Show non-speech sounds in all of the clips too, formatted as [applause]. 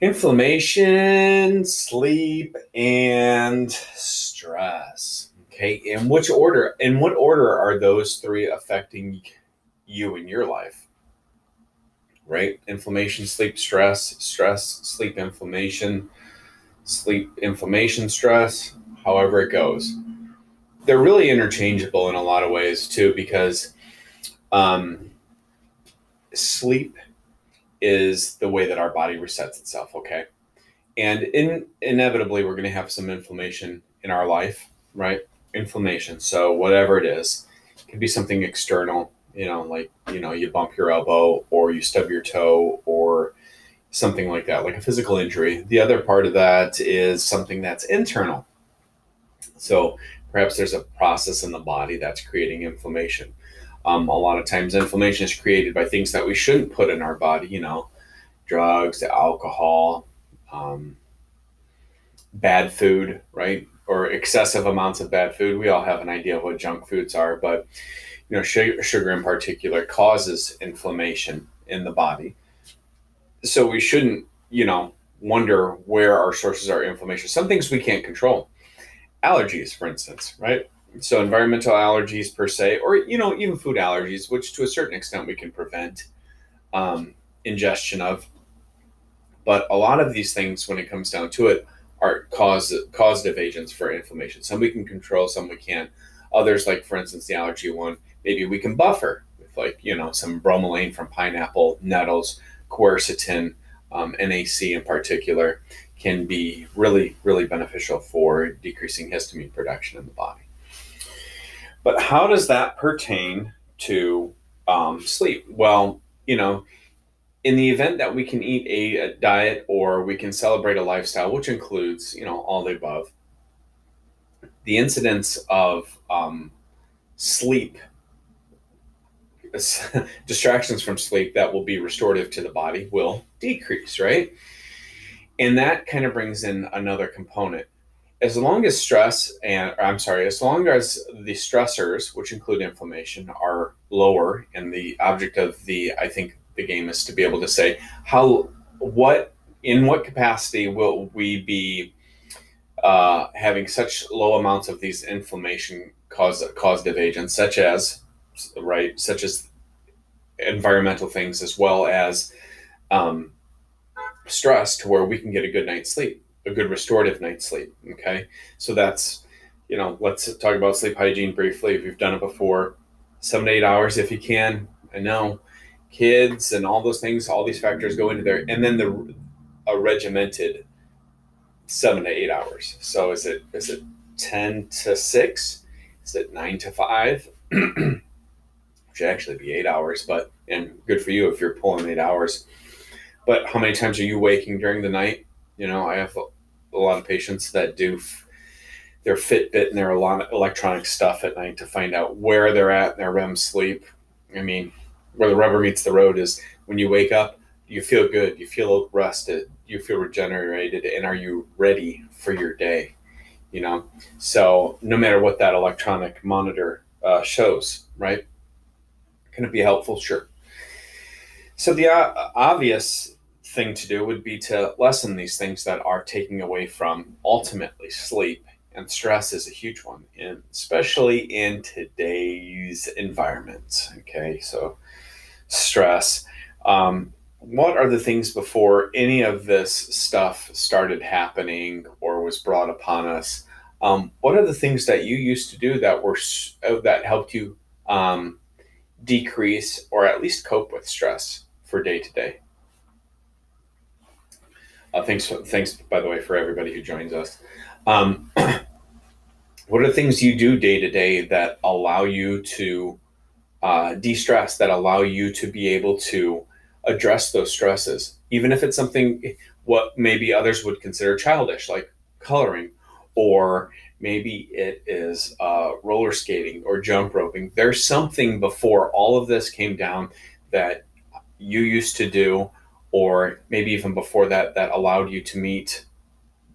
inflammation, sleep, and stress. Okay, in which order? In what order are those three affecting you in your life? Right? Inflammation, sleep, stress, stress, sleep, inflammation, sleep, inflammation, stress, however it goes. They're really interchangeable in a lot of ways too, because um, sleep is the way that our body resets itself, okay? And in, inevitably, we're going to have some inflammation in our life, right? Inflammation. So, whatever it is, it can be something external, you know, like, you know, you bump your elbow or you stub your toe or something like that, like a physical injury. The other part of that is something that's internal. So, perhaps there's a process in the body that's creating inflammation. Um, a lot of times, inflammation is created by things that we shouldn't put in our body, you know, drugs, alcohol, um, bad food, right? Or excessive amounts of bad food. We all have an idea of what junk foods are, but, you know, sugar, sugar in particular causes inflammation in the body. So we shouldn't, you know, wonder where our sources are inflammation. Some things we can't control. Allergies, for instance, right? So environmental allergies per se, or you know even food allergies, which to a certain extent we can prevent um, ingestion of. But a lot of these things, when it comes down to it, are cause causative agents for inflammation. Some we can control, some we can't. Others, like for instance the allergy one, maybe we can buffer with like you know some bromelain from pineapple, nettles, quercetin, um, NAC in particular, can be really really beneficial for decreasing histamine production in the body. But how does that pertain to um, sleep? Well, you know, in the event that we can eat a, a, diet or we can celebrate a lifestyle, which includes, you know, all the above, the incidence of um, sleep, [laughs] distractions from sleep that will be restorative to the body will decrease, right? And that kind of brings in another component as long as stress and I'm sorry, as long as the stressors, which include inflammation, are lower, and the object of the I think the game is to be able to say how what in what capacity will we be uh, having such low amounts of these inflammation cause causative agents, such as right, such as environmental things as well as um, stress, to where we can get a good night's sleep a good restorative night's sleep. Okay. So that's, you know, let's talk about sleep hygiene briefly. If you've done it before, seven to eight hours if you can. I know kids and all those things, all these factors go into there. And then the a regimented seven to eight hours. So is it is it ten to six? Is it nine to five? [clears throat] Should actually be eight hours, but and good for you if you're pulling eight hours. But how many times are you waking during the night? You know, I have a, lot of patients that do f- their Fitbit and their electronic stuff at night to find out where they're at in their REM sleep. I mean, where the rubber meets the road is when you wake up, you feel good, you feel rested, you feel regenerated, and are you ready for your day? You know, so no matter what that electronic monitor uh, shows, right? Can it be helpful? Sure. So the uh, obvious thing to do would be to lessen these things that are taking away from ultimately sleep and stress is a huge one especially in today's environment okay? So stress. Um, what are the things before any of this stuff started happening or was brought upon us? Um, what are the things that you used to do that were uh, that helped you um, decrease or at least cope with stress for day to day uh, thanks, thanks by the way for everybody who joins us. Um, [clears throat] what are things you do day to day that allow you to uh, de-stress, that allow you to be able to address those stresses, even if it's something what maybe others would consider childish, like coloring, or maybe it is uh, roller skating or jump roping. There's something before all of this came down that you used to do or maybe even before that, that allowed you to meet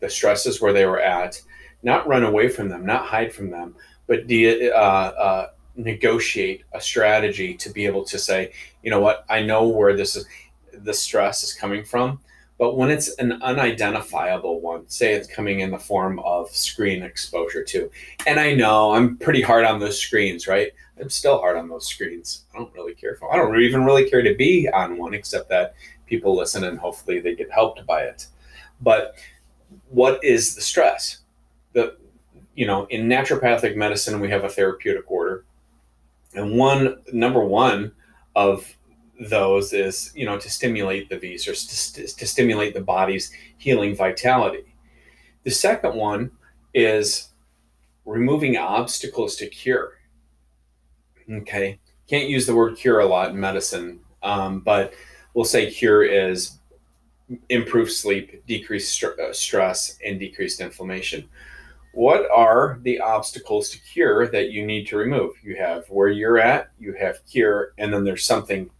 the stresses where they were at, not run away from them, not hide from them, but de- uh, uh, negotiate a strategy to be able to say, you know what, I know where this is, the stress is coming from, But when it's an unidentifiable one, say it's coming in the form of screen exposure too. And I know I'm pretty hard on those screens, right? I'm still hard on those screens. I don't really care for I don't even really care to be on one except that people listen and hopefully they get helped by it. But what is the stress? The you know, in naturopathic medicine we have a therapeutic order. And one number one of those is you know to stimulate the vis or to, to stimulate the body's healing vitality. The second one is removing obstacles to cure. Okay, can't use the word cure a lot in medicine, um, but we'll say cure is improved sleep, decreased st- uh, stress, and decreased inflammation. What are the obstacles to cure that you need to remove? You have where you're at, you have cure, and then there's something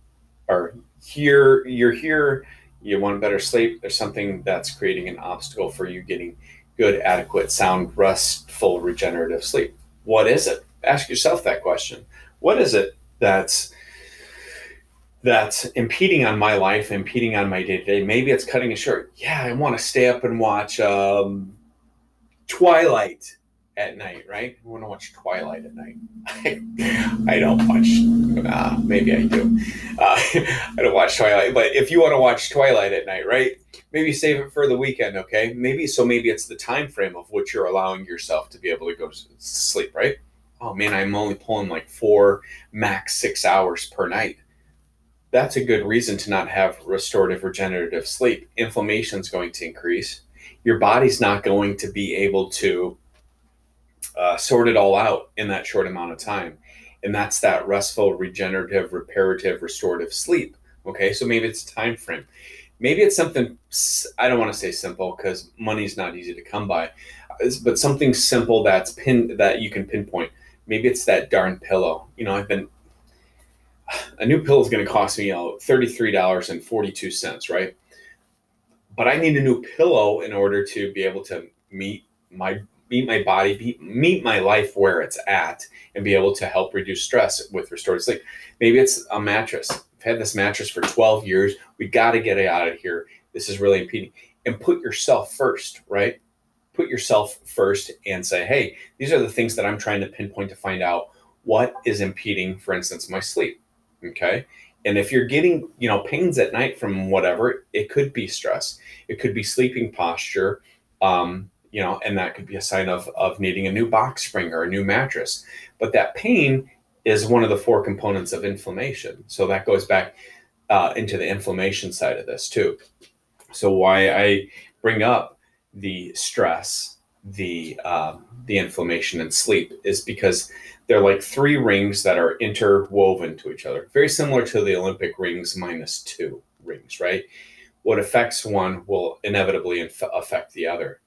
or here you're here you want better sleep there's something that's creating an obstacle for you getting good adequate sound restful regenerative sleep what is it ask yourself that question what is it that's that's impeding on my life impeding on my day-to-day maybe it's cutting it short yeah i want to stay up and watch um, twilight at night, right? I want to watch Twilight at night. [laughs] I don't watch. Uh, maybe I do. Uh, [laughs] I don't watch Twilight, but if you want to watch Twilight at night, right? Maybe save it for the weekend, okay? Maybe so. Maybe it's the time frame of which you're allowing yourself to be able to go to sleep, right? Oh man, I'm only pulling like four, max six hours per night. That's a good reason to not have restorative, regenerative sleep. Inflammation is going to increase. Your body's not going to be able to uh, sort it all out in that short amount of time. And that's that restful, regenerative, reparative, restorative sleep. Okay, so maybe it's a time frame. Maybe it's something I don't want to say simple because money's not easy to come by, but something simple that's pin that you can pinpoint. Maybe it's that darn pillow. You know, I've been [sighs] a new pillow is going to cost me uh, thirty-three dollars and forty-two cents, right? But I need a new pillow in order to be able to meet my meet my body, be, meet my life where it's at, and be able to help reduce stress with restored sleep. Maybe it's a mattress. I've had this mattress for 12 years. We got to get it out of here. This is really impeding. And put yourself first, right? Put yourself first and say, hey, these are the things that I'm trying to pinpoint to find out what is impeding, for instance, my sleep. Okay. And if you're getting, you know, pains at night from whatever, it could be stress. It could be sleeping posture. Um, you know, and that could be a sign of, of needing a new box spring or a new mattress. But that pain is one of the four components of inflammation. So that goes back uh, into the inflammation side of this too. So why I bring up the stress, the uh, the inflammation and sleep is because they're like three rings that are interwoven to each other, very similar to the Olympic rings minus two rings, right? What affects one will inevitably inf- affect the other.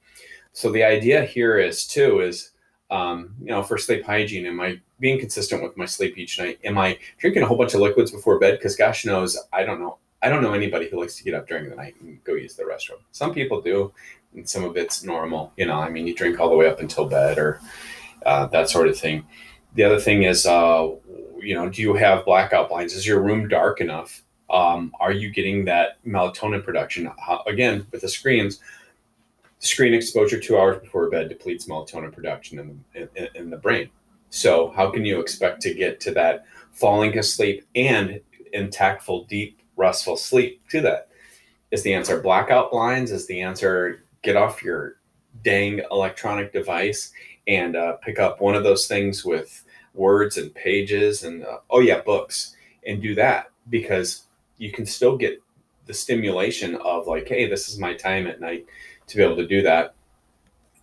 So the idea here is too is um, you know for sleep hygiene, am I being consistent with my sleep each night? Am I drinking a whole bunch of liquids before bed? Because gosh knows I don't know. I don't know anybody who likes to get up during the night and go use the restroom. Some people do, and some of it's normal. You know, I mean, you drink all the way up until bed or uh, that sort of thing. The other thing is, uh, you know, do you have blackout blinds? Is your room dark enough? Um, are you getting that melatonin production? How, again, with the screens, screen exposure two hours before bed depletes melatonin production in the, in, in the brain. So, how can you expect to get to that falling asleep and intactful, deep, restful sleep to that? Is the answer blackout blinds? Is the answer get off your dang electronic device and uh, pick up one of those things with words and pages and, uh, oh, yeah, books and do that because you can still get the stimulation of, like, hey, this is my time at night to be able to do that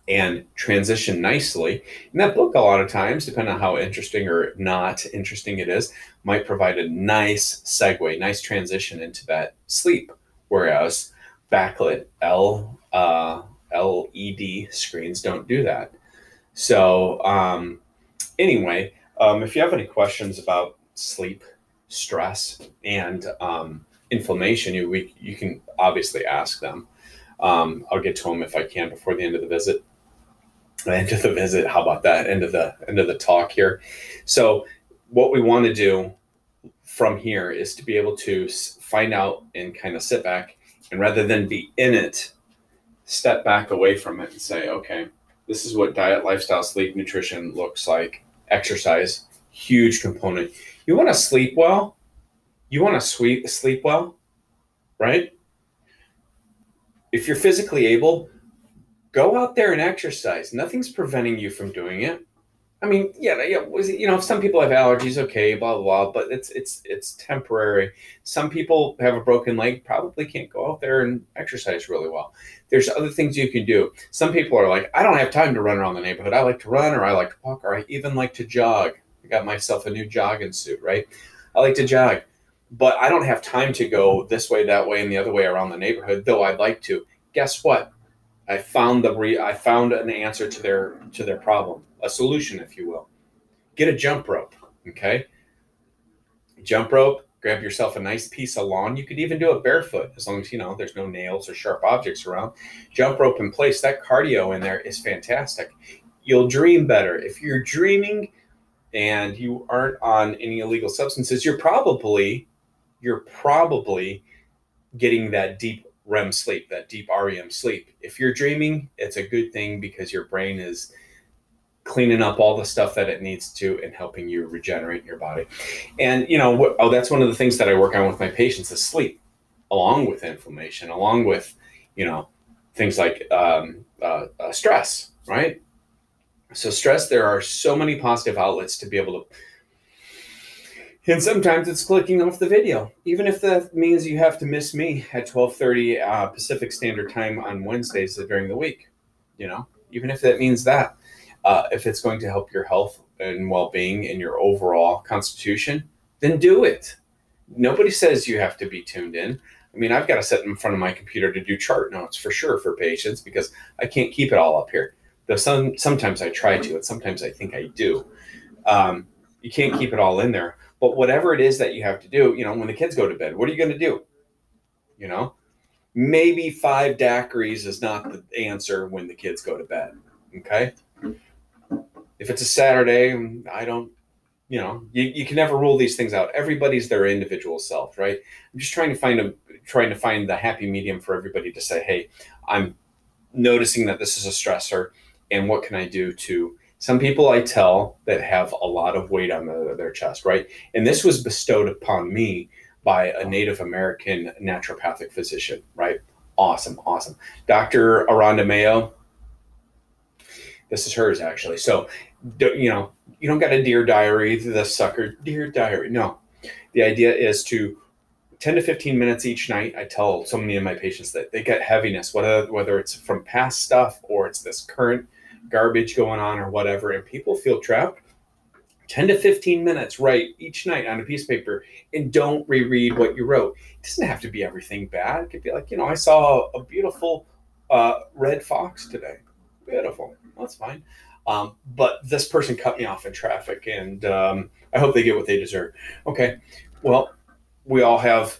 and transition nicely. And that book, a lot of times, depending on how interesting or not interesting it is, might provide a nice segue, nice transition into that sleep. Whereas backlit L uh, LED screens don't do that. So um, anyway, um, if you have any questions about sleep, stress, and um, inflammation, you we, you can obviously ask them. Um, I'll get to them if I can before the end of the visit. End of the visit. How about that? End of the end of the talk here. So, what we want to do from here is to be able to find out and kind of sit back And rather than be in it, step back away from it and say, okay, this is what diet, lifestyle, sleep, nutrition looks like. Exercise, huge component. You want to sleep well? You want to sleep sleep well, right? If you're physically able, go out there and exercise. Nothing's preventing you from doing it. I mean, yeah, yeah, you know, some people have allergies, okay, blah, blah blah, but it's it's it's temporary. Some people have a broken leg, probably can't go out there and exercise really well. There's other things you can do. Some people are like, I don't have time to run around the neighborhood. I like to run, or I like to walk, or I even like to jog. I got myself a new jogging suit, right? I like to jog, but I don't have time to go this way, that way, and the other way around the neighborhood. Though I'd like to. Guess what? I found the re- I found an answer to their to their problem, a solution, if you will. Get a jump rope. Okay. Jump rope. Grab yourself a nice piece of lawn. You could even do it barefoot, as long as you know there's no nails or sharp objects around. Jump rope in place. That cardio in there is fantastic. You'll dream better if you're dreaming, and you aren't on any illegal substances. You're probably you're probably getting that deep REM sleep, that deep REM sleep. If you're dreaming, it's a good thing because your brain is cleaning up all the stuff that it needs to and helping you regenerate your body. And you know, oh, that's one of the things that I work on with my patients is sleep, along with inflammation, along with you know things like um, uh, uh, stress, right? So stress, there are so many positive outlets to be able to and sometimes it's clicking off the video, even if that means you have to miss me at 12:30 uh, Pacific Standard Time on Wednesdays during the week. You know, even if that means that, uh, if it's going to help your health and well-being and your overall constitution, then do it. Nobody says you have to be tuned in. I mean, I've got to sit in front of my computer to do chart notes for sure for patients because I can't keep it all up here. Though some sometimes I try to, and sometimes I think I do. Um, you can't keep it all in there but whatever it is that you have to do, you know, when the kids go to bed, what are you going to do? You know, maybe five daiquiris is not the answer when the kids go to bed. Okay. If it's a Saturday, I don't, you know, you, you can never rule these things out. Everybody's their individual self, right? I'm just trying to find a trying to find the happy medium for everybody to say, hey, I'm noticing that this is a stressor, and what can I do to some people I tell that have a lot of weight on the, their chest, right? And this was bestowed upon me by a Native American naturopathic physician, right? Awesome, awesome. Dr. Aranda Mayo, this is hers actually. So, you know, you don't got a dear diary, the sucker, dear diary. No, the idea is to 10 to 15 minutes each night. I tell so many of my patients that they get heaviness, whether, whether it's from past stuff or it's this current garbage going on or whatever, and people feel trapped, 10 to 15 minutes write each night on a piece of paper and don't reread what you wrote. It doesn't have to be everything bad. It could be like, you know, I saw a beautiful uh, red fox today. Beautiful. That's fine. Um, but this person cut me off in traffic and um, I hope they get what they deserve. Okay. Well, we all have,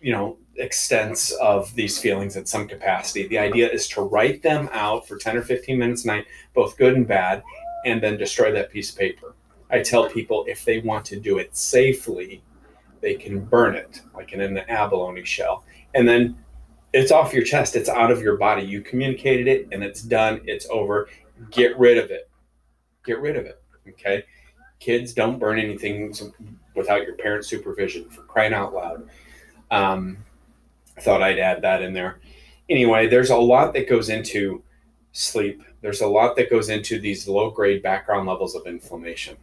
you know, extents of these feelings at some capacity. The idea is to write them out for 10 or 15 minutes a night, both good and bad, and then destroy that piece of paper. I tell people if they want to do it safely, they can burn it, like in an abalone shell. And then it's off your chest, it's out of your body. You communicated it and it's done, it's over. Get rid of it. Get rid of it. Okay. Kids don't burn anything without your parents' supervision for crying out loud. Um, I thought I'd add that in there. Anyway, there's a lot that goes into sleep. There's a lot that goes into these low grade background levels of inflammation,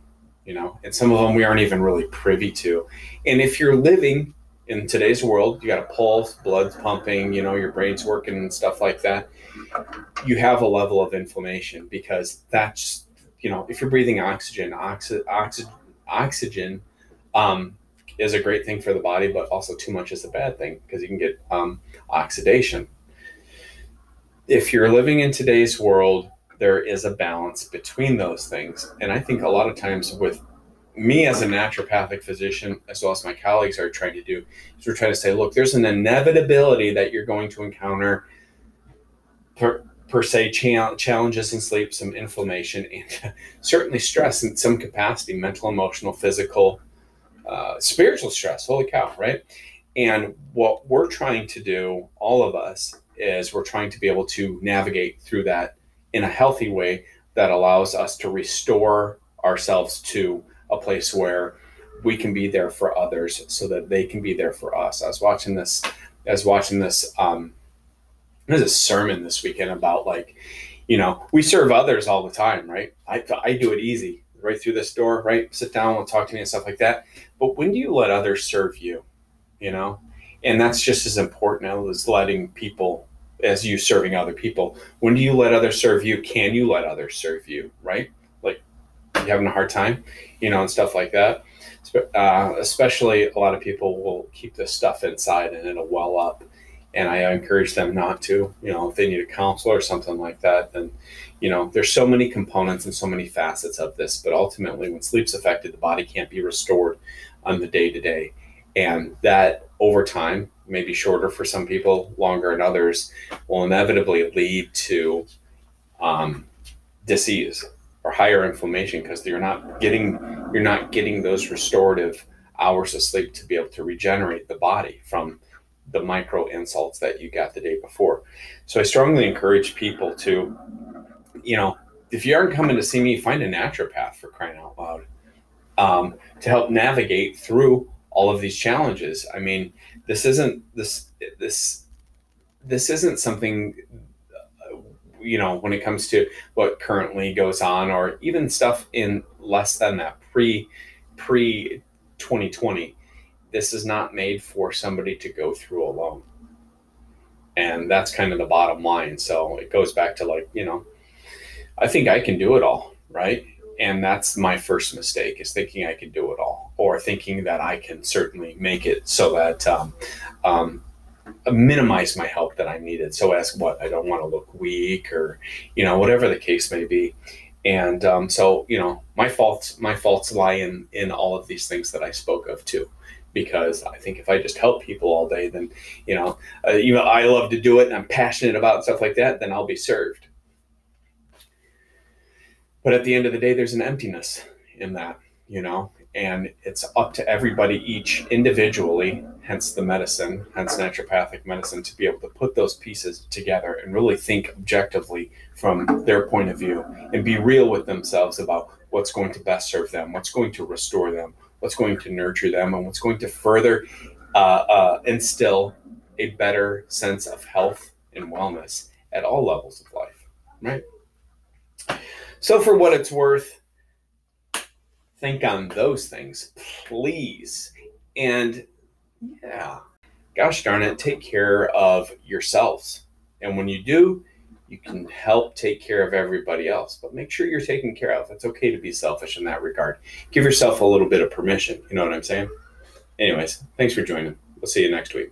you know, and some of them we aren't even really privy to. And if you're living in today's world, you got a pulse, blood's pumping, you know, your brain's working and stuff like that. You have a level of inflammation because that's, you know, if you're breathing oxygen, oxy, oxy, oxygen um, is a great thing for the body, but also too much is a bad thing because you can get um, oxidation. If you're living in today's world, there is a balance between those things. And I think a lot of times with me as a naturopathic physician, as well as my colleagues are trying to do, is we're trying to say, look, there's an inevitability that you're going to encounter per, per se challenges in sleep, some inflammation, and [laughs] certainly stress in some capacity, mental, emotional, physical, uh, spiritual stress. Holy cow, right? And what we're trying to do, all of us, is we're trying to be able to navigate through that in a healthy way that allows us to restore ourselves to a place where we can be there for others so that they can be there for us. I was watching this, I was watching this, um, there's a sermon this weekend about like, you know, we serve others all the time, right? I, I do it easy right through this door, right? Sit down and talk to me and stuff like that. But when do you let others serve you? You know, and that's just as important as letting people as you serving other people. When do you let others serve you? Can you let others serve you? Right? Like you having a hard time, you know, and stuff like that. Uh, especially a lot of people will keep this stuff inside and it'll well up. And I encourage them not to, you know, if they need a counselor or something like that, then, you know, there's so many components and so many facets of this. But ultimately, when sleep's affected, the body can't be restored on the day to day. And that over time, maybe shorter for some people, longer in others, will inevitably lead to um, disease or higher inflammation because you're not getting you're not getting those restorative hours of sleep to be able to regenerate the body from the micro insults that you got the day before. So I strongly encourage people to, you know, if you aren't coming to see me, find a naturopath for crying out loud um, to help navigate through all of these challenges. I mean, this isn't this this this isn't something you know when it comes to what currently goes on or even stuff in less than that pre pre 2020 this is not made for somebody to go through alone and that's kind of the bottom line so it goes back to like you know i think i can do it all right? And that's my first mistake is thinking i can do it all or thinking that i can certainly make it so that um, um, minimize my help that i needed. So as what i don't want to look weak or you know whatever the case may be. And um, so you know my faults my faults lie in in all of these things that i spoke of too. Because i think if i just help people all day then you know uh, you know i love to do it and i'm passionate about stuff like that then i'll be served but at the end of the day, there's an emptiness in that, you know, and it's up to everybody each individually, hence the medicine, hence naturopathic medicine, to be able to put those pieces together and really think objectively from their point of view and be real with themselves about what's going to best serve them, what's going to restore them, what's going to nurture them, and what's going to further uh, uh, instill a better sense of health and wellness at all levels of life, right? So, for what it's worth, think on those things, please. And yeah, gosh darn it, take care of yourselves. And when you do, you can help take care of everybody else. But make sure you're taken care of. It's okay to be selfish in that regard. Give yourself a little bit of permission. You know what I'm saying? Anyways, thanks for joining. We'll see you next week.